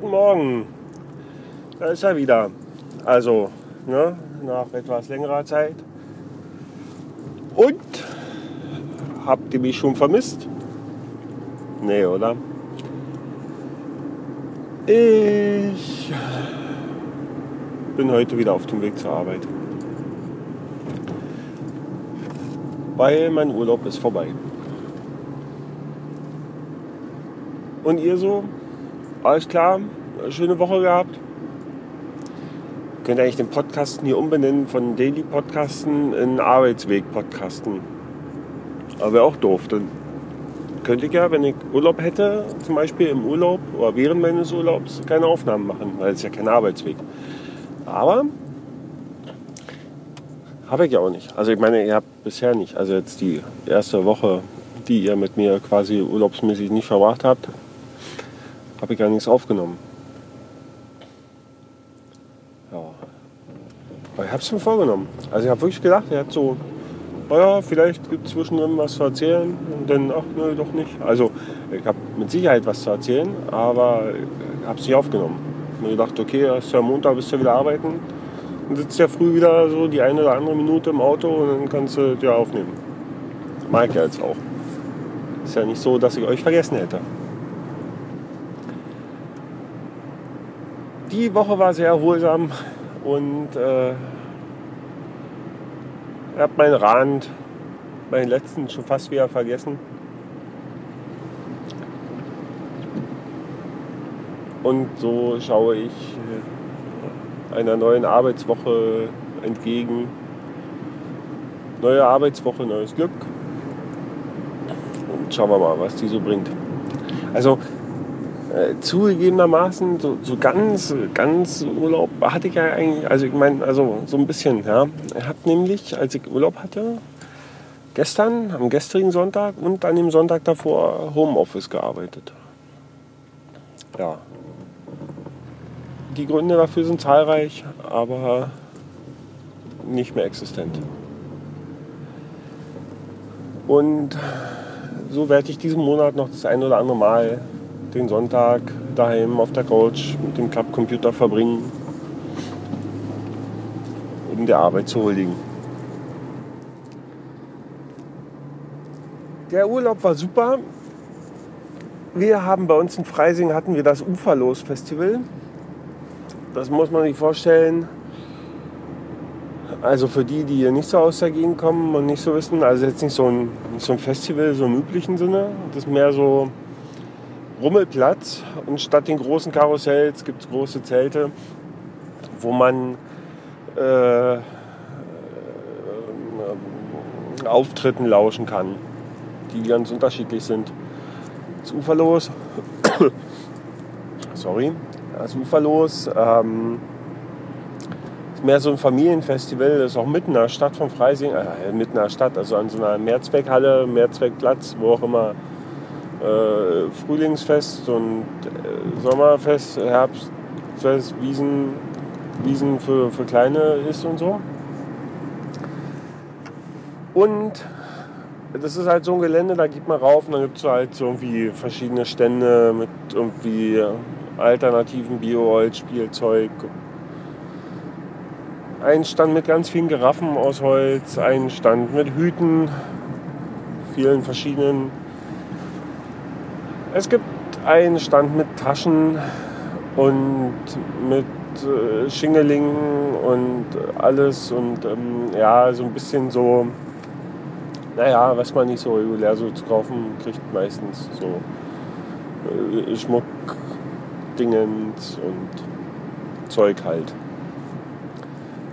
Guten Morgen. Da ist er wieder. Also, ne, nach etwas längerer Zeit. Und habt ihr mich schon vermisst? Nee, oder? Ich bin heute wieder auf dem Weg zur Arbeit. Weil mein Urlaub ist vorbei. Und ihr so? Alles klar? Schöne Woche gehabt? Könnt ihr eigentlich den Podcasten hier umbenennen von Daily Podcasten in Arbeitsweg Podcasten. Aber wäre auch doof. Dann könnte ich ja, wenn ich Urlaub hätte, zum Beispiel im Urlaub oder während meines Urlaubs, keine Aufnahmen machen, weil es ja kein Arbeitsweg. Aber habe ich ja auch nicht. Also ich meine, ihr habt bisher nicht. Also jetzt die erste Woche, die ihr mit mir quasi urlaubsmäßig nicht verbracht habt, habe ich gar nichts aufgenommen. Ja. Aber ich habe es mir vorgenommen. Also ich habe wirklich gedacht, er hat so, naja, vielleicht gibt es zwischendrin was zu erzählen und dann, ach nö, doch nicht. Also ich habe mit Sicherheit was zu erzählen, aber ich habe es nicht aufgenommen. Ich habe mir gedacht, okay, hast ja Montag, bist du wieder arbeiten. Dann sitzt ja früh wieder so die eine oder andere Minute im Auto und dann kannst du dir aufnehmen. Mag ja jetzt auch. Ist ja nicht so, dass ich euch vergessen hätte. Die Woche war sehr erholsam und äh, ich habe meinen Rand, meinen letzten schon fast wieder vergessen. Und so schaue ich einer neuen Arbeitswoche entgegen. Neue Arbeitswoche, neues Glück. Und schauen wir mal, was die so bringt. Also äh, zugegebenermaßen so, so ganz, ganz Urlaub hatte ich ja eigentlich, also ich meine, also so ein bisschen, ja. Ich habe nämlich, als ich Urlaub hatte, gestern, am gestrigen Sonntag und an dem Sonntag davor Homeoffice gearbeitet. Ja. Die Gründe dafür sind zahlreich, aber nicht mehr existent. Und so werde ich diesen Monat noch das ein oder andere Mal den Sonntag daheim auf der Couch mit dem Klappcomputer verbringen, um der Arbeit zu huldigen. Der Urlaub war super. Wir haben bei uns in Freising hatten wir das Uferlos Festival. Das muss man sich vorstellen. Also für die, die hier nicht so aus der Gegend kommen und nicht so wissen, also jetzt nicht so ein, nicht so ein Festival so im üblichen Sinne. Das ist mehr so Rummelplatz und statt den großen Karussells gibt es große Zelte, wo man äh, Auftritten lauschen kann, die ganz unterschiedlich sind. Das Uferlos, sorry, das Uferlos ähm, ist mehr so ein Familienfestival, das ist auch mitten in der Stadt von Freising, äh, mitten in der Stadt, also an so einer Mehrzweckhalle, Mehrzweckplatz, wo auch immer äh, Frühlingsfest und äh, Sommerfest, Herbstfest, Wiesen, Wiesen für, für Kleine ist und so. Und das ist halt so ein Gelände, da geht man rauf und dann gibt es halt so irgendwie verschiedene Stände mit irgendwie alternativen Bio-Holz-Spielzeug. Ein Stand mit ganz vielen Giraffen aus Holz, ein Stand mit Hüten, vielen verschiedenen es gibt einen Stand mit Taschen und mit äh, Schingelingen und alles und ähm, ja, so ein bisschen so, naja, was man nicht so regulär so zu kaufen kriegt, meistens so äh, Schmuckdingens und Zeug halt.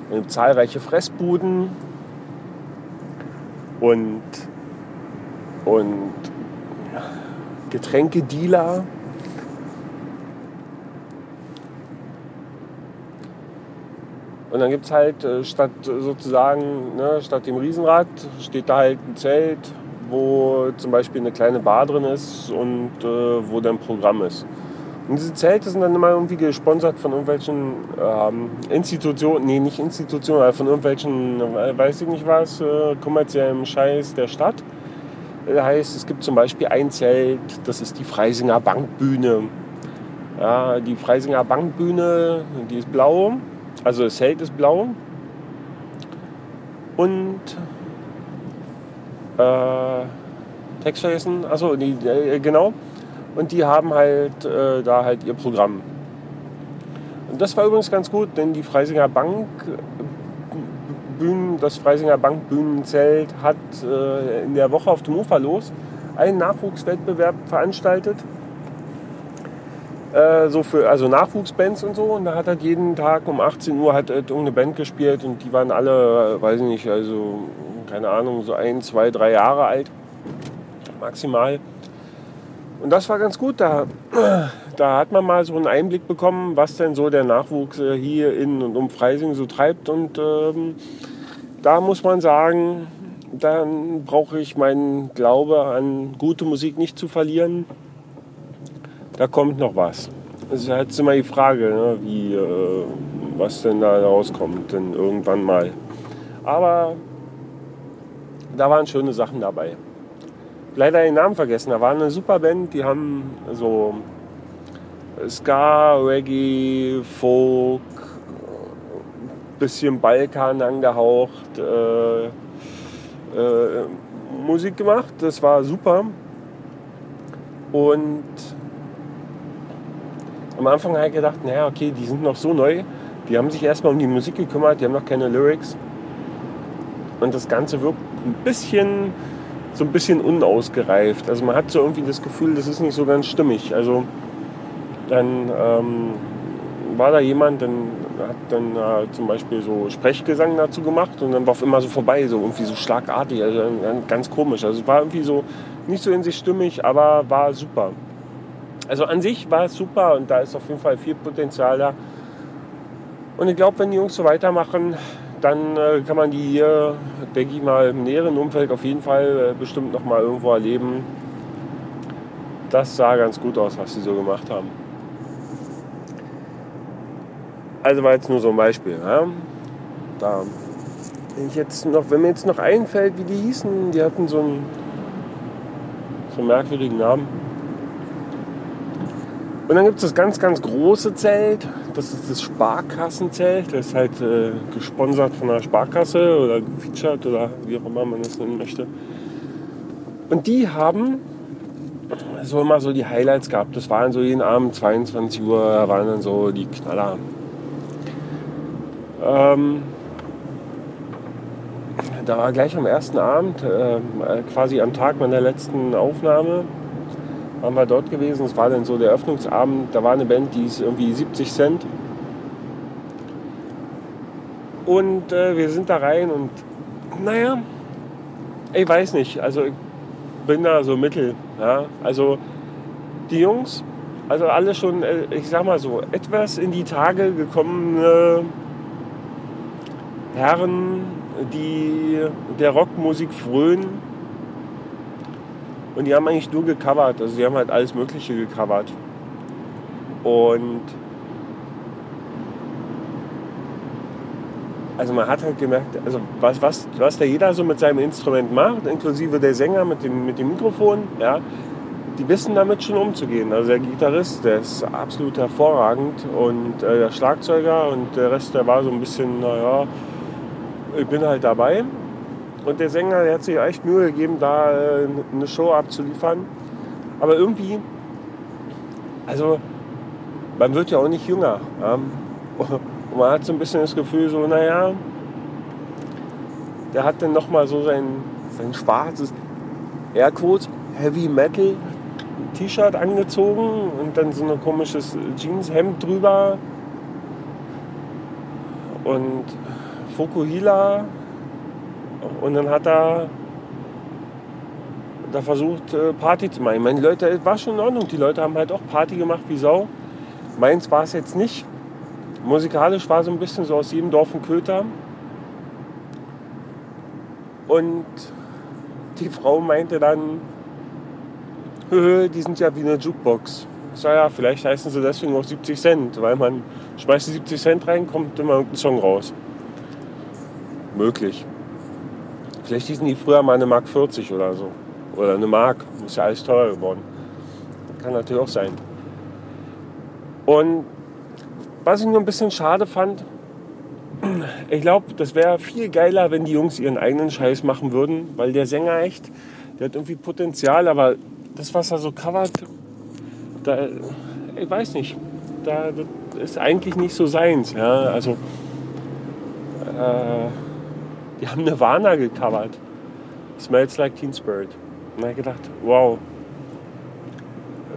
Es gibt zahlreiche Fressbuden und, und Getränkedealer. Und dann gibt es halt äh, statt sozusagen, ne, statt dem Riesenrad steht da halt ein Zelt, wo zum Beispiel eine kleine Bar drin ist und äh, wo dann Programm ist. Und diese Zelte sind dann immer irgendwie gesponsert von irgendwelchen ähm, Institutionen, nee, nicht Institutionen, aber von irgendwelchen, äh, weiß ich nicht was, äh, kommerziellen Scheiß der Stadt. Das heißt, es gibt zum Beispiel ein Zelt, das ist die Freisinger Bankbühne. Ja, die Freisinger Bankbühne, die ist blau. Also das Zelt ist blau. Und äh, Text vergessen. Achso, äh, genau. Und die haben halt äh, da halt ihr Programm. Und das war übrigens ganz gut, denn die Freisinger Bank Bühnen, das Freisinger Bank Bühnenzelt hat äh, in der Woche auf dem Ufer los einen Nachwuchswettbewerb veranstaltet. Äh, so für, also Nachwuchsbands und so. Und da hat halt jeden Tag um 18 Uhr hat halt irgendeine Band gespielt und die waren alle, weiß ich nicht, also keine Ahnung, so ein, zwei, drei Jahre alt. Maximal. Und das war ganz gut. Da, da hat man mal so einen Einblick bekommen, was denn so der Nachwuchs äh, hier in und um Freising so treibt. Und ähm, da muss man sagen, dann brauche ich meinen Glaube an gute Musik nicht zu verlieren. Da kommt noch was. Es ist halt immer die Frage, ne, wie, äh, was denn da rauskommt, denn irgendwann mal. Aber da waren schöne Sachen dabei leider den Namen vergessen. Da war eine super Band, die haben so Ska, Reggae, Folk, bisschen Balkan angehaucht, äh, äh, Musik gemacht. Das war super. Und am Anfang habe ich gedacht, naja, okay, die sind noch so neu. Die haben sich erstmal um die Musik gekümmert, die haben noch keine Lyrics. Und das Ganze wirkt ein bisschen so ein bisschen unausgereift. Also man hat so irgendwie das Gefühl, das ist nicht so ganz stimmig. Also dann ähm, war da jemand, dann hat dann äh, zum Beispiel so Sprechgesang dazu gemacht und dann war auf immer so vorbei, so irgendwie so schlagartig, also ganz komisch. Also es war irgendwie so nicht so in sich stimmig, aber war super. Also an sich war es super und da ist auf jeden Fall viel Potenzial da. Und ich glaube, wenn die Jungs so weitermachen, dann äh, kann man die hier, denke ich mal, im näheren Umfeld auf jeden Fall äh, bestimmt noch mal irgendwo erleben. Das sah ganz gut aus, was sie so gemacht haben. Also war jetzt nur so ein Beispiel. Ja? Da, wenn, ich jetzt noch, wenn mir jetzt noch einfällt, wie die hießen, die hatten so einen, so einen merkwürdigen Namen. Und dann gibt es das ganz, ganz große Zelt. Das ist das Sparkassenzelt. Das ist halt äh, gesponsert von der Sparkasse oder gefeatured oder wie auch immer man das nennen möchte. Und die haben so immer so die Highlights gehabt. Das waren so jeden Abend 22 Uhr, waren dann so die Knaller. Ähm, da war gleich am ersten Abend, äh, quasi am Tag meiner letzten Aufnahme, waren wir dort gewesen. Es war dann so der Öffnungsabend. Da war eine Band, die ist irgendwie 70 Cent. Und äh, wir sind da rein und naja, ich weiß nicht. Also ich bin da so mittel. Ja? Also die Jungs, also alle schon, äh, ich sag mal so, etwas in die Tage gekommene Herren, die der Rockmusik frönen und die haben eigentlich nur gecovert. Also die haben halt alles Mögliche gecovert. Und also man hat halt gemerkt, also was, was, was da jeder so mit seinem Instrument macht, inklusive der Sänger mit dem, mit dem Mikrofon, ja, die wissen damit schon umzugehen. Also der Gitarrist, der ist absolut hervorragend und äh, der Schlagzeuger und der Rest, der war so ein bisschen, naja, ich bin halt dabei. Und der Sänger, der hat sich echt Mühe gegeben, da äh, eine Show abzuliefern. Aber irgendwie, also man wird ja auch nicht jünger. Und man hat so ein bisschen das Gefühl, so, naja, der hat dann nochmal so sein, sein schwarzes Airquotes Heavy Metal T-Shirt angezogen und dann so ein komisches Jeanshemd drüber und Fokuhila und dann hat er da versucht, äh, Party zu machen. Ich meine, die Leute, war schon in Ordnung. Die Leute haben halt auch Party gemacht wie Sau. Meins war es jetzt nicht. Musikalisch war so ein bisschen so aus jedem Dorf ein Köter. Und die Frau meinte dann, die sind ja wie eine Jukebox. Ich sag ja, vielleicht heißen sie deswegen auch 70 Cent, weil man schmeißt die 70 Cent rein, kommt immer irgendein Song raus. Möglich. Vielleicht hießen die früher mal eine Mark 40 oder so. Oder eine Mark. Ist ja alles teurer geworden. Kann natürlich auch sein. Und was ich nur ein bisschen schade fand, ich glaube, das wäre viel geiler, wenn die Jungs ihren eigenen Scheiß machen würden, weil der Sänger echt, der hat irgendwie Potenzial, aber das, was er so covert, da, ich weiß nicht, da das ist eigentlich nicht so seins. Ja? Also, äh, die haben Nirvana gecovert. Smells Like Teen Spirit. Und da habe ich gedacht, wow.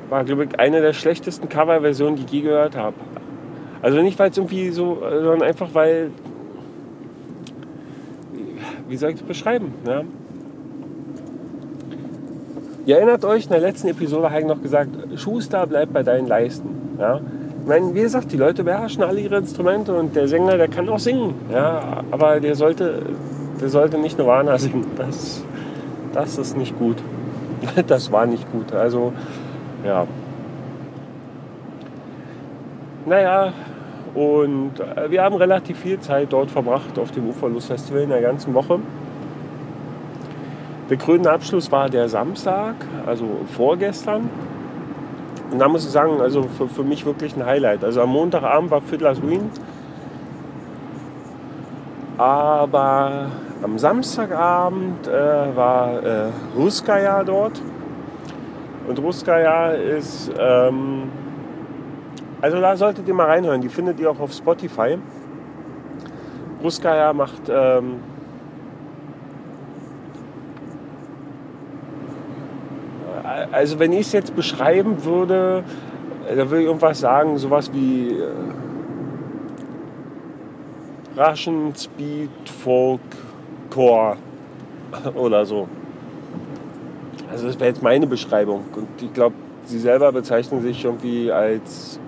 War, glaube ich, eine der schlechtesten Coverversionen, die ich je gehört habe. Also nicht, weil es irgendwie so, sondern einfach, weil. Wie soll ich das beschreiben? Ja? Ihr erinnert euch, in der letzten Episode habe ich noch gesagt, Schuster bleibt bei deinen Leisten. Ja? Ich meine, wie gesagt, die Leute beherrschen alle ihre Instrumente und der Sänger, der kann auch singen. Ja? Aber der sollte, der sollte nicht Nirvana singen. Das, das ist nicht gut. Das war nicht gut. Also, ja. Naja, und äh, wir haben relativ viel Zeit dort verbracht auf dem Uferlust-Festival in der ganzen Woche. Der krönende Abschluss war der Samstag, also vorgestern. Und da muss ich sagen, also für, für mich wirklich ein Highlight. Also am Montagabend war Fiddler's Green. Aber am Samstagabend äh, war äh, Ruskaya dort. Und Ruskaya ist, ähm, also da solltet ihr mal reinhören. Die findet ihr auch auf Spotify. Ruskaya macht ähm, also wenn ich es jetzt beschreiben würde, äh, da würde ich irgendwas sagen, sowas wie äh, Russian Speed Folk Core oder so. Also das wäre jetzt meine Beschreibung. Und ich glaube, sie selber bezeichnen sich irgendwie als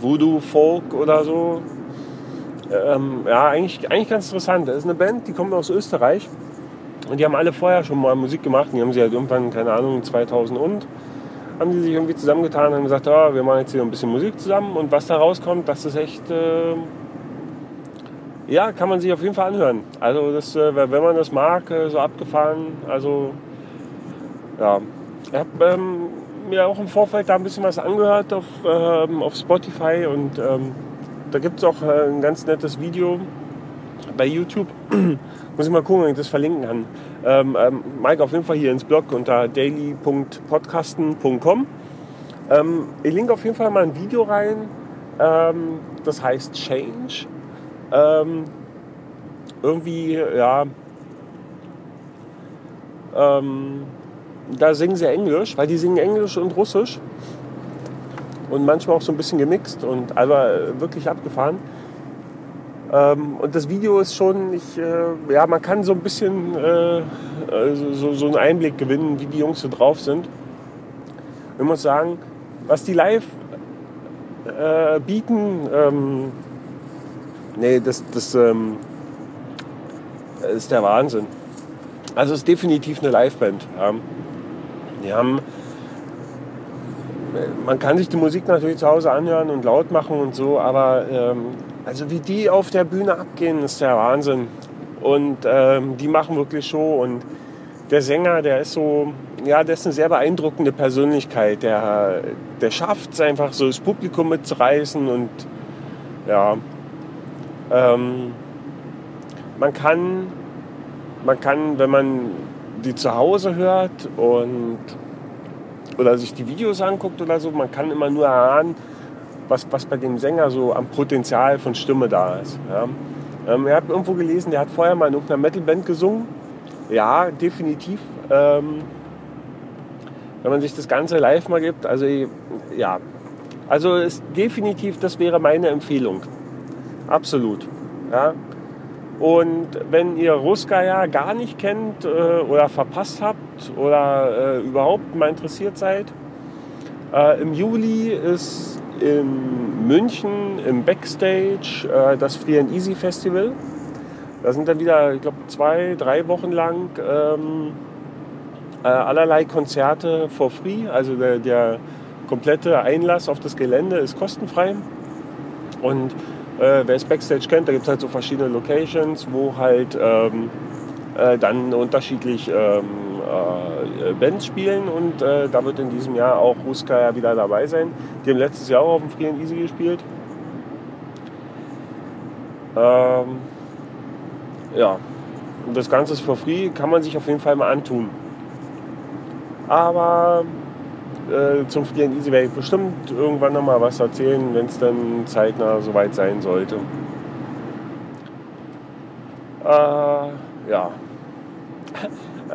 Voodoo Folk oder so. Ähm, ja, eigentlich, eigentlich ganz interessant. Das ist eine Band, die kommt aus Österreich. Und die haben alle vorher schon mal Musik gemacht. Und die haben sie halt irgendwann, keine Ahnung, 2000 und, haben die sich irgendwie zusammengetan und haben gesagt, oh, wir machen jetzt hier ein bisschen Musik zusammen. Und was da rauskommt, das ist echt, äh, ja, kann man sich auf jeden Fall anhören. Also das, äh, wenn man das mag, äh, so abgefahren, also ja. Ich habe ähm, mir auch im Vorfeld da ein bisschen was angehört auf, ähm, auf Spotify und ähm, da gibt es auch äh, ein ganz nettes Video bei YouTube. Muss ich mal gucken, ob ich das verlinken kann. Ähm, ähm, Mike, auf jeden Fall hier ins Blog unter daily.podcasten.com. Ähm, ich linke auf jeden Fall mal ein Video rein. Ähm, das heißt Change. Ähm, irgendwie, ja. Ähm, da singen sie Englisch, weil die singen Englisch und Russisch. Und manchmal auch so ein bisschen gemixt und aber wirklich abgefahren. Ähm, und das Video ist schon, ich, äh, ja, man kann so ein bisschen äh, also so, so einen Einblick gewinnen, wie die Jungs so drauf sind. Ich muss sagen, was die live äh, bieten, ähm, nee, das, das ähm, ist der Wahnsinn. Also es ist definitiv eine Liveband. Ja. Die haben, man kann sich die Musik natürlich zu Hause anhören und laut machen und so, aber ähm, also wie die auf der Bühne abgehen, ist der Wahnsinn. Und ähm, die machen wirklich Show. Und der Sänger, der ist so, ja, der ist eine sehr beeindruckende Persönlichkeit. Der, der schafft es einfach so, das Publikum mitzureißen. Und ja, ähm, man kann, man kann, wenn man die zu Hause hört und oder sich die Videos anguckt oder so, man kann immer nur erahnen, was, was bei dem Sänger so am Potenzial von Stimme da ist. Ja. Ähm, ihr habt irgendwo gelesen, der hat vorher mal in irgendeiner Metalband gesungen. Ja, definitiv. Ähm, wenn man sich das Ganze live mal gibt, also ja, also ist definitiv, das wäre meine Empfehlung. Absolut. Ja. Und wenn ihr Ruskaya gar nicht kennt äh, oder verpasst habt oder äh, überhaupt mal interessiert seid, äh, im Juli ist in München im Backstage äh, das Free and Easy Festival. Da sind dann wieder, ich glaube, zwei, drei Wochen lang ähm, äh, allerlei Konzerte for free. Also der, der, komplette Einlass auf das Gelände ist kostenfrei. Und äh, wer es Backstage kennt, da gibt es halt so verschiedene Locations, wo halt ähm, äh, dann unterschiedlich ähm, äh, Bands spielen und äh, da wird in diesem Jahr auch Ruska wieder dabei sein. Die haben letztes Jahr auch auf dem Free and Easy gespielt. Ähm, ja, und das Ganze ist for free, kann man sich auf jeden Fall mal antun. Aber äh, zum Free and Easy werde ich bestimmt irgendwann noch mal was erzählen, wenn es dann zeitnah soweit sein sollte. Äh, ja,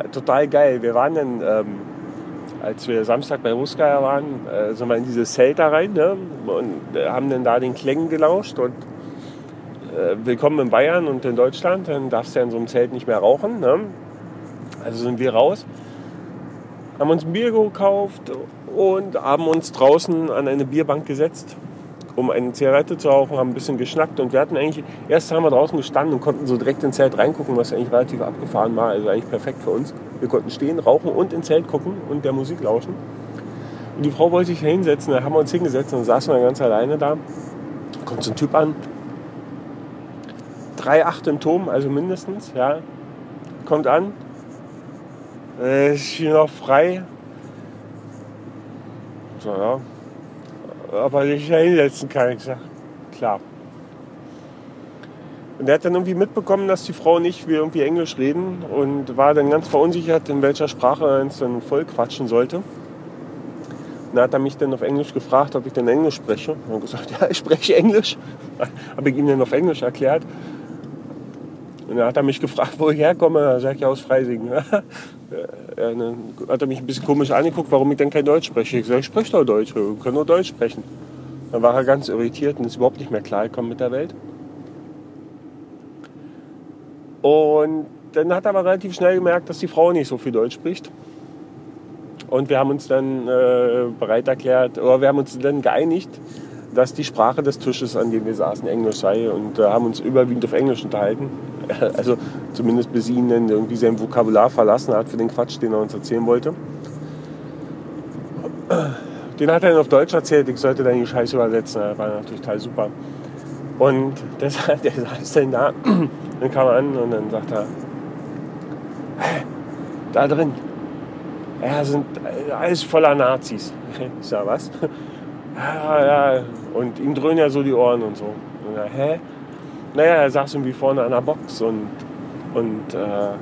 total geil. Wir waren dann, ähm, als wir Samstag bei Ruskaya waren, äh, sind wir in dieses Zelt da rein ne? und äh, haben dann da den Klängen gelauscht und äh, willkommen in Bayern und in Deutschland, dann darfst du ja in so einem Zelt nicht mehr rauchen. Ne? Also sind wir raus, haben uns ein Bier gekauft und haben uns draußen an eine Bierbank gesetzt um eine Zigarette zu rauchen, haben ein bisschen geschnackt und wir hatten eigentlich, erst haben wir draußen gestanden und konnten so direkt ins Zelt reingucken, was eigentlich relativ abgefahren war, also eigentlich perfekt für uns. Wir konnten stehen, rauchen und ins Zelt gucken und der Musik lauschen. Und die Frau wollte sich hinsetzen, da haben wir uns hingesetzt und saßen wir ganz alleine da. Kommt so ein Typ an, 3,8 im Turm, also mindestens, ja. Kommt an, äh, ist hier noch frei. So, ja, aber da hinsetzen kann. Ich gesagt, klar. Und er hat dann irgendwie mitbekommen, dass die Frau nicht wie irgendwie Englisch reden und war dann ganz verunsichert, in welcher Sprache er uns dann voll quatschen sollte. Und dann hat er mich dann auf Englisch gefragt, ob ich denn Englisch spreche. Und ich gesagt, ja, ich spreche Englisch. Habe ich ihm dann auf Englisch erklärt. Und dann hat er mich gefragt, wo ich herkomme. Da sage ich aus Freising. Äh, dann hat er mich ein bisschen komisch angeguckt, warum ich denn kein Deutsch spreche. Ich sage, ich spreche doch Deutsch, wir können nur Deutsch sprechen. Dann war er ganz irritiert und ist überhaupt nicht mehr klar gekommen mit der Welt. Und dann hat er aber relativ schnell gemerkt, dass die Frau nicht so viel Deutsch spricht. Und wir haben uns dann äh, bereit erklärt, oder wir haben uns dann geeinigt, dass die Sprache des Tisches, an dem wir saßen, Englisch sei und äh, haben uns überwiegend auf Englisch unterhalten. Also zumindest bis ihn dann irgendwie sein Vokabular verlassen hat für den Quatsch, den er uns erzählen wollte. Den hat er dann auf Deutsch erzählt, ich sollte dann die Scheiße übersetzen. Das war natürlich total super. Und der, der saß dann da, dann kam er an und dann sagt er, da drin, ja, sind alles voller Nazis. Ich sag, was? Ja, ja, und ihm dröhnen ja so die Ohren und so. Und er, hä? Naja, er saß irgendwie vorne an der Box und, und äh,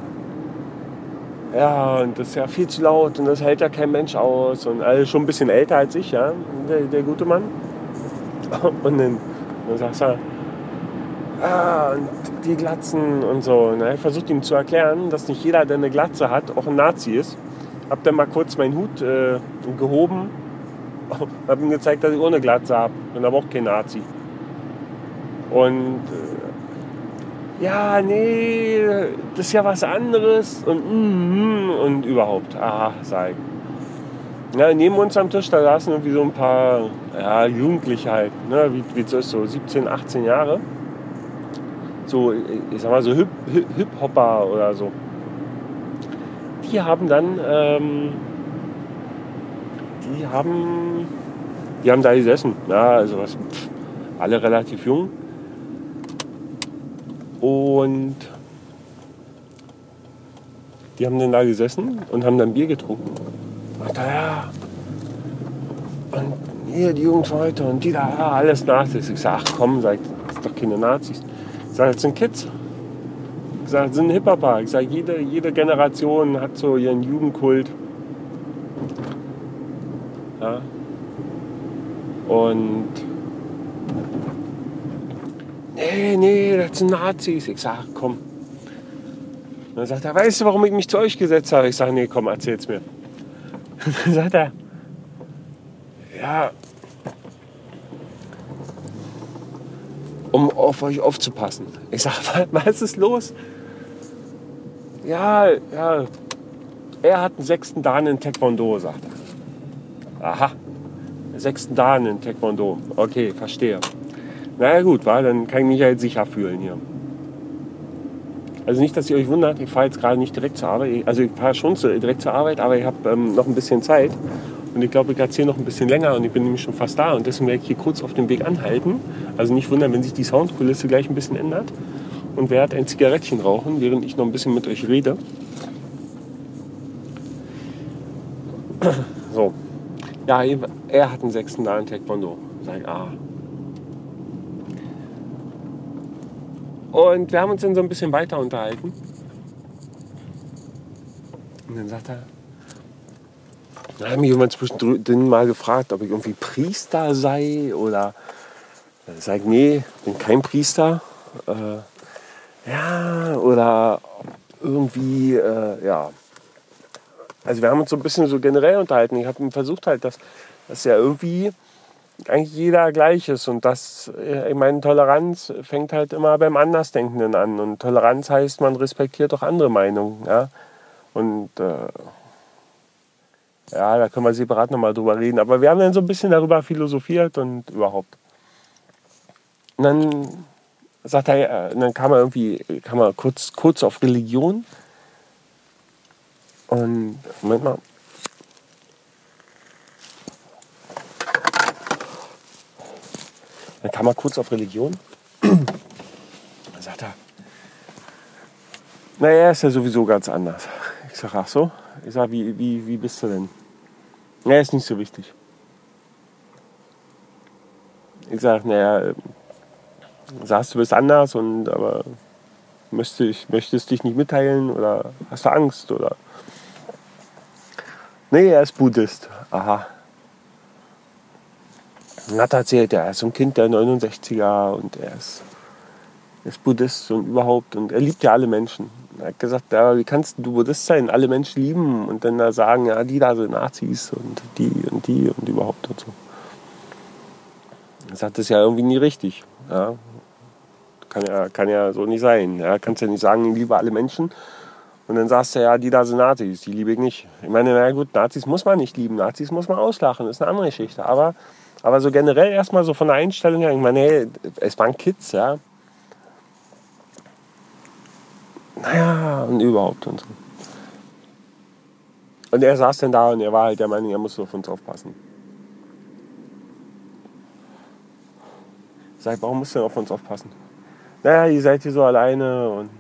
ja, und das ist ja viel zu laut und das hält ja kein Mensch aus. Und also schon ein bisschen älter als ich, ja, der, der gute Mann. Und dann, dann sagt er, ah, und die Glatzen und so. Und er versucht ihm zu erklären, dass nicht jeder, der eine Glatze hat, auch ein Nazi ist. Hab dann mal kurz meinen Hut äh, gehoben, hab ihm gezeigt, dass ich ohne Glatze habe. Bin aber auch kein Nazi. Und äh, ja, nee, das ist ja was anderes und, mm, und überhaupt. Ah, sag ich. Ja, neben uns am Tisch, da saßen irgendwie so ein paar ja, Jugendliche halt, ne, wie, wie das so 17, 18 Jahre. So, ich sag mal so Hip-Hopper Hip oder so. Die haben dann, ähm, die haben, die haben da gesessen. Ja, also was, pff, alle relativ jung. Und die haben dann da gesessen und haben dann Bier getrunken. Und da, ja. Und hier die Jungs heute und die da, ja, alles Nazis. Ich sage, ach komm, sag, ist doch keine Nazis. Ich sage, das sind Kids. Ich sage, das sind Hip-Hopper. Ich sage, jede, jede Generation hat so ihren Jugendkult. Ja. Und nee, nee, das sind Nazis. Ich sage, komm. Und dann sagt er, weißt du, warum ich mich zu euch gesetzt habe? Ich sage, nee, komm, erzähl's mir. Und dann sagt er, ja, um auf euch aufzupassen. Ich sage, was ist los? Ja, ja, er hat einen sechsten Dan in Taekwondo, sagt er. Aha, sechsten Dan in Taekwondo. Okay, verstehe. Naja gut, war, dann kann ich mich ja jetzt sicher fühlen hier. Also nicht, dass ihr euch wundert, ich fahre jetzt gerade nicht direkt zur Arbeit. Also ich fahre schon direkt zur Arbeit, aber ich habe ähm, noch ein bisschen Zeit. Und ich glaube, ich erzähle noch ein bisschen länger und ich bin nämlich schon fast da. Und deswegen werde ich hier kurz auf dem Weg anhalten. Also nicht wundern, wenn sich die Soundkulisse gleich ein bisschen ändert. und werde ein Zigarettchen rauchen, während ich noch ein bisschen mit euch rede. So. Ja, er hat einen sechsten da in Taekwondo. Sag ich, ah. Und wir haben uns dann so ein bisschen weiter unterhalten. Und dann sagt er, da hat mich jemand zwischendrin mal gefragt, ob ich irgendwie Priester sei oder äh, sag nee, bin kein Priester. Äh, ja, oder irgendwie, äh, ja. Also wir haben uns so ein bisschen so generell unterhalten. Ich habe versucht halt, dass, dass ja irgendwie eigentlich jeder gleich ist und das, äh, ich meine, Toleranz fängt halt immer beim Andersdenkenden an und Toleranz heißt, man respektiert auch andere Meinungen, ja. Und äh, ja, da können wir separat nochmal drüber reden. Aber wir haben dann so ein bisschen darüber philosophiert und überhaupt. Und dann sagt er, äh, dann kam er irgendwie, kam er kurz, kurz auf Religion. Und Moment mal. Dann kam er kurz auf Religion. Dann sagt er, naja, er ist ja sowieso ganz anders. Ich sage, ach so? Ich sage, wie, wie, wie bist du denn? Ja, ist nicht so wichtig. Ich sage, naja, sagst du bist anders und aber möchte ich, möchtest dich nicht mitteilen oder hast du Angst oder. Nee, er ist Buddhist. Aha. Hat erzählt, er ist ein Kind der 69er und er ist, ist Buddhist und überhaupt und er liebt ja alle Menschen. Er hat gesagt, ja, wie kannst du Buddhist sein, alle Menschen lieben und dann da sagen, ja, die da sind Nazis und die und die und überhaupt und so. Er sagt, das ist ja irgendwie nie richtig. Ja. Kann, ja, kann ja so nicht sein. Ja. Kannst ja nicht sagen, ich liebe alle Menschen. Und dann sagst du ja, die da sind Nazis, die liebe ich nicht. Ich meine, na gut, Nazis muss man nicht lieben, Nazis muss man auslachen, das ist eine andere Geschichte. Aber, aber so generell erstmal so von der Einstellung her, ich meine, hey, es waren Kids, ja. naja, und überhaupt und so. Und er saß dann da und er war halt der Meinung, er muss auf uns aufpassen. Sag, warum musst du denn auf uns aufpassen? Naja, ihr seid hier so alleine und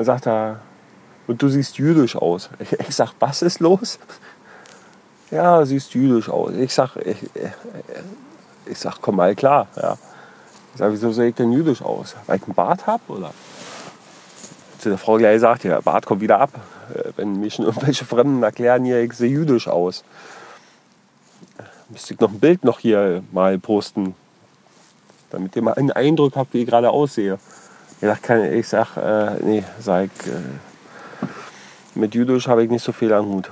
sagt er, und du siehst jüdisch aus. Ich sag, was ist los? Ja, siehst jüdisch aus. Ich sag, ich, ich sag, komm mal klar. Ja. Ich sage, wieso sehe ich denn jüdisch aus? Weil ich einen Bart habe? Oder? Zu der Frau gleich sagt, ja, Bart kommt wieder ab. Äh, wenn mir schon irgendwelche Fremden erklären, hier, ich sehe jüdisch aus. Müsste ich noch ein Bild noch hier mal posten, damit ihr mal einen Eindruck habt, wie ich gerade aussehe. Ich sage, ich sag, äh, nee, sag, äh, mit jüdisch habe ich nicht so viel am Hut.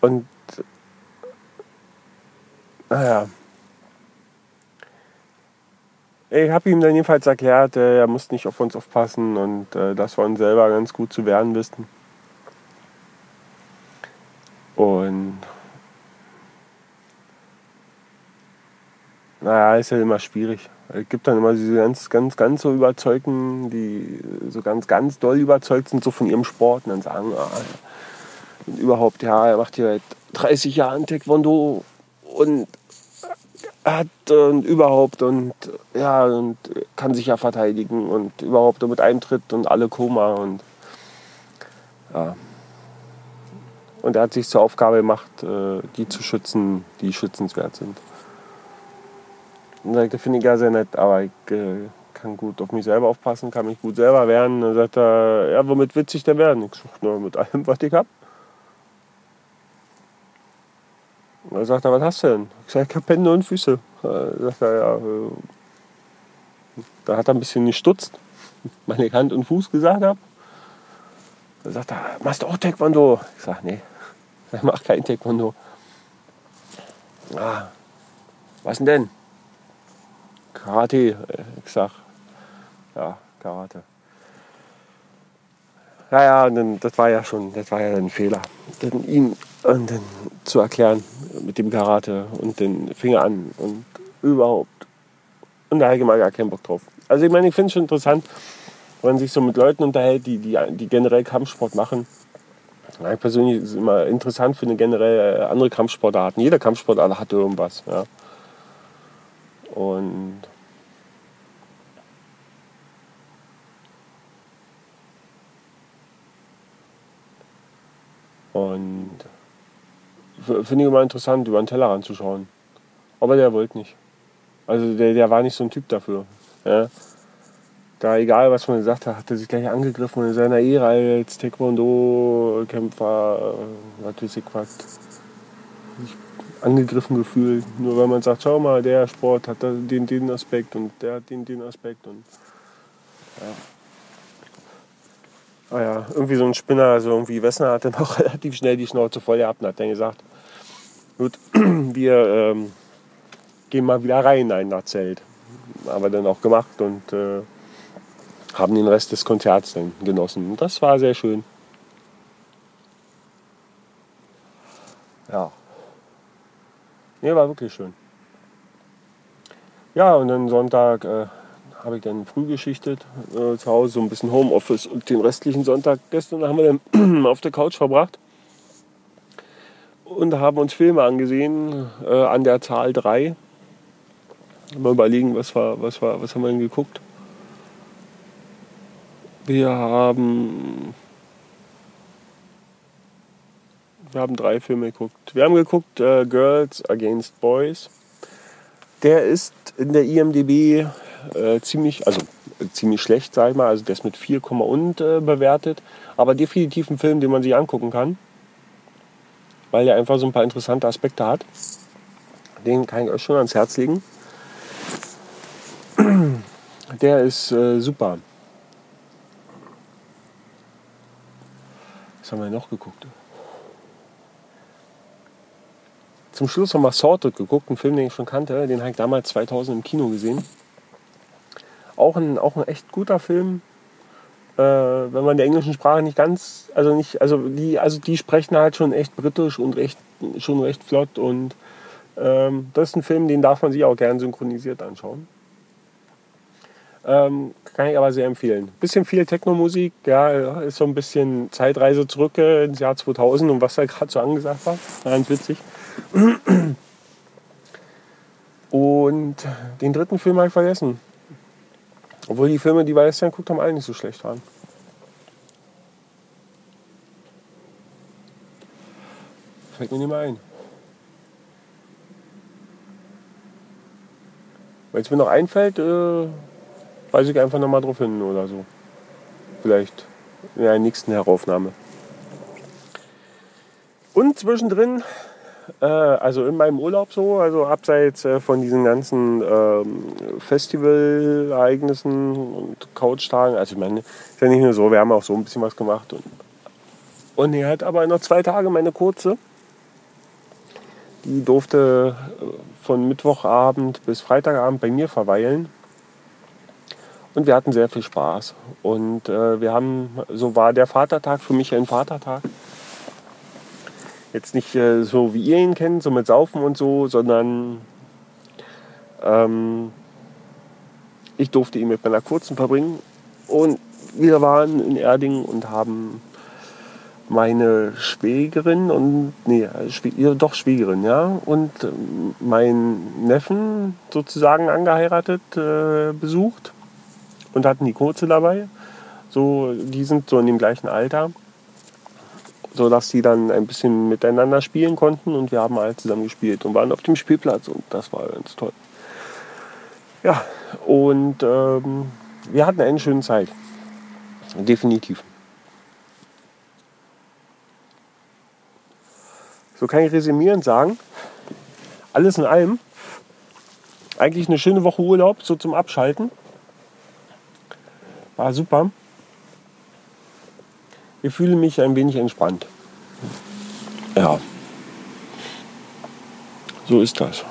Und naja. Ich habe ihm dann jedenfalls erklärt, äh, er muss nicht auf uns aufpassen und äh, dass wir uns selber ganz gut zu wehren wissen. Naja, ist ja immer schwierig. Es gibt dann immer diese ganz, ganz, ganz so Überzeugten, die so ganz, ganz doll überzeugt sind, so von ihrem Sport und dann sagen, ah, und überhaupt, ja, er macht hier seit 30 Jahren Taekwondo und hat und überhaupt und ja und kann sich ja verteidigen und überhaupt mit Eintritt und alle Koma und ja. Und er hat sich zur Aufgabe gemacht, äh, die zu schützen, die schützenswert sind. Und das finde ich ja sehr nett, aber ich äh, kann gut auf mich selber aufpassen, kann mich gut selber wehren. Dann sagt er, ja, womit ich denn werden? Ich suche nur mit allem, was ich habe. Und dann sagt er, was hast du denn? Ich sage, ich habe Hände und Füße. Da sagt er, ja, äh, da hat er ein bisschen gestutzt, weil ich Hand und Fuß gesagt habe. Dann sagt er, machst du auch Taekwondo? Ich sage, nee, ich mache kein Taekwondo. Ah, was denn? Karate. Ich sag, ja, Karate. Naja, und dann, das war ja schon, das war ja ein Fehler. Dann ihm und dann zu erklären mit dem Karate und den Finger an und überhaupt. Und da habe ich immer gar keinen Bock drauf. Also ich meine, ich finde es schon interessant, wenn man sich so mit Leuten unterhält, die, die, die generell Kampfsport machen. Ja, ich persönlich ist es immer interessant finde generell äh, andere Kampfsportarten. Jeder Kampfsportart hat irgendwas. Ja. Und Und finde ich immer interessant, über den Teller ranzuschauen. Aber der wollte nicht. Also der, der war nicht so ein Typ dafür. Ja. Da egal was man gesagt hat, hat er sich gleich angegriffen in seiner Ehre als Taekwondo-Kämpfer, äh, hat sich angegriffen gefühlt. Nur weil man sagt, schau mal, der Sport hat den, den Aspekt und der hat den, den Aspekt. Und, ja. Ah ja, irgendwie so ein Spinner, also irgendwie Wessner hat dann auch relativ schnell die Schnauze voll gehabt und hat dann gesagt, gut, wir ähm, gehen mal wieder rein in ein Zelt. Haben wir dann auch gemacht und äh, haben den Rest des Konzerts dann genossen. Und das war sehr schön. Ja. Nee, war wirklich schön. Ja, und dann Sonntag äh, habe ich dann früh geschichtet äh, zu Hause, so ein bisschen Homeoffice und den restlichen Sonntag gestern haben wir dann auf der Couch verbracht und haben uns Filme angesehen äh, an der Zahl 3. Mal überlegen, was, war, was, war, was haben wir denn geguckt? Wir haben, wir haben drei Filme geguckt. Wir haben geguckt äh, Girls Against Boys. Der ist in der IMDB äh, ziemlich, also äh, ziemlich schlecht, sag ich mal. Also der ist mit 4, und äh, bewertet. Aber definitiv ein Film, den man sich angucken kann. Weil der einfach so ein paar interessante Aspekte hat. Den kann ich euch schon ans Herz legen. Der ist äh, super. Was haben wir noch geguckt? Zum Schluss haben wir Sorted geguckt, einen Film, den ich schon kannte. Den habe ich damals 2000 im Kino gesehen. Auch ein, auch ein echt guter Film. Äh, wenn man der englischen Sprache nicht ganz, also nicht, also die, also die sprechen halt schon echt britisch und recht, schon recht flott und ähm, das ist ein Film, den darf man sich auch gern synchronisiert anschauen. Ähm, kann ich aber sehr empfehlen. Bisschen viel Techno-Musik, ja, ist so ein bisschen Zeitreise zurück ins Jahr 2000 und was da gerade so angesagt war. Ganz witzig. Und den dritten Film habe ich vergessen. Obwohl die Filme, die wir gestern geguckt haben, alle nicht so schlecht waren. Fällt mir nicht mehr ein. Wenn es mir noch einfällt, äh, weise ich einfach nochmal drauf hin oder so. Vielleicht in der nächsten Heraufnahme. Und zwischendrin äh, also in meinem Urlaub so, also abseits äh, von diesen ganzen ähm, Festival-Ereignissen und Couchtagen. Also ich meine, ist ja nicht nur so, wir haben auch so ein bisschen was gemacht. Und, und die hat aber noch zwei Tage meine kurze. Die durfte äh, von Mittwochabend bis Freitagabend bei mir verweilen. Und wir hatten sehr viel Spaß. Und äh, wir haben, so war der Vatertag für mich ein Vatertag. Jetzt nicht äh, so, wie ihr ihn kennt, so mit Saufen und so, sondern ähm, ich durfte ihn mit meiner kurzen verbringen. Und wir waren in Erding und haben meine Schwägerin und nee, Schwä doch Schwägerin, ja, und ähm, meinen Neffen sozusagen angeheiratet, äh, besucht und hatten die Kurze dabei. So, die sind so in dem gleichen Alter sodass sie dann ein bisschen miteinander spielen konnten und wir haben alle zusammen gespielt und waren auf dem Spielplatz und das war ganz toll. Ja, und ähm, wir hatten eine schöne Zeit. Definitiv. So kann ich resümierend sagen, alles in allem, eigentlich eine schöne Woche Urlaub, so zum Abschalten. War super. Ich fühle mich ein wenig entspannt. Ja. So ist das.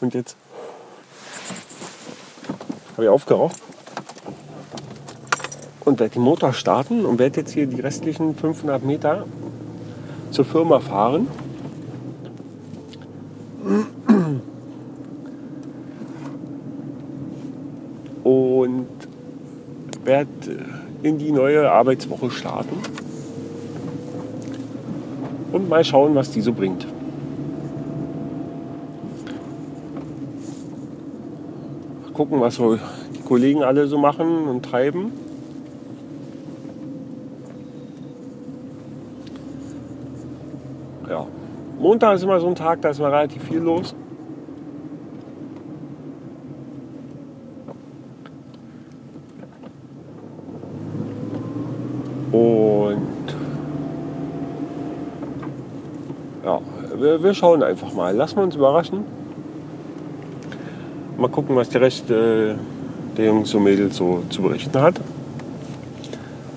Und jetzt habe ich aufgeraucht und werde den Motor starten und werde jetzt hier die restlichen 500 Meter zur Firma fahren. Werde in die neue Arbeitswoche starten. Und mal schauen, was die so bringt. Mal gucken, was so die Kollegen alle so machen und treiben. Ja. Montag ist immer so ein Tag, da ist mal relativ viel los. Und ja, wir, wir schauen einfach mal. Lassen wir uns überraschen. Mal gucken, was der Rest äh, der Jungs und Mädels so zu berichten hat.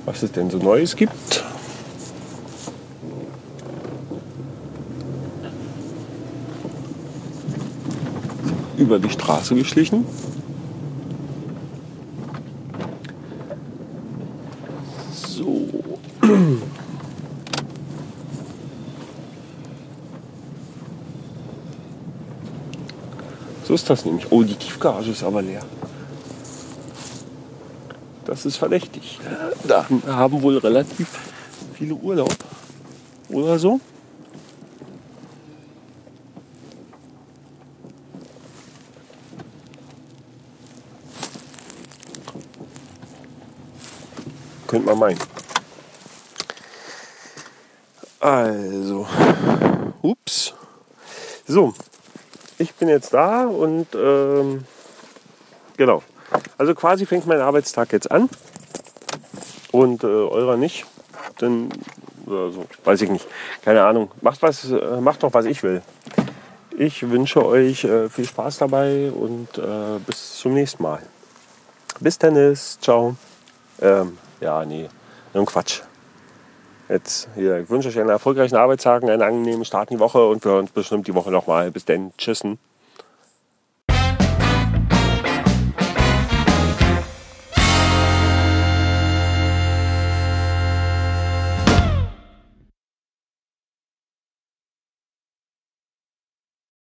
Was es denn so Neues gibt. Über die Straße geschlichen. So. So ist das nämlich. Oh, die Tiefgarage ist aber leer. Das ist verdächtig. Da haben wohl relativ viele Urlaub oder so. Könnte man meinen. Also, ups. So, ich bin jetzt da und ähm, genau. Also quasi fängt mein Arbeitstag jetzt an und äh, eurer nicht. Denn, also, weiß ich nicht, keine Ahnung. Macht, was, äh, macht doch, was ich will. Ich wünsche euch äh, viel Spaß dabei und äh, bis zum nächsten Mal. Bis Tennis, ciao. Ähm, ja, nee, nur Quatsch. Jetzt hier, ich wünsche euch einen erfolgreichen Arbeitstag, einen angenehmen Start in die Woche und wir hören uns bestimmt die Woche nochmal. Bis dann. Tschüssen.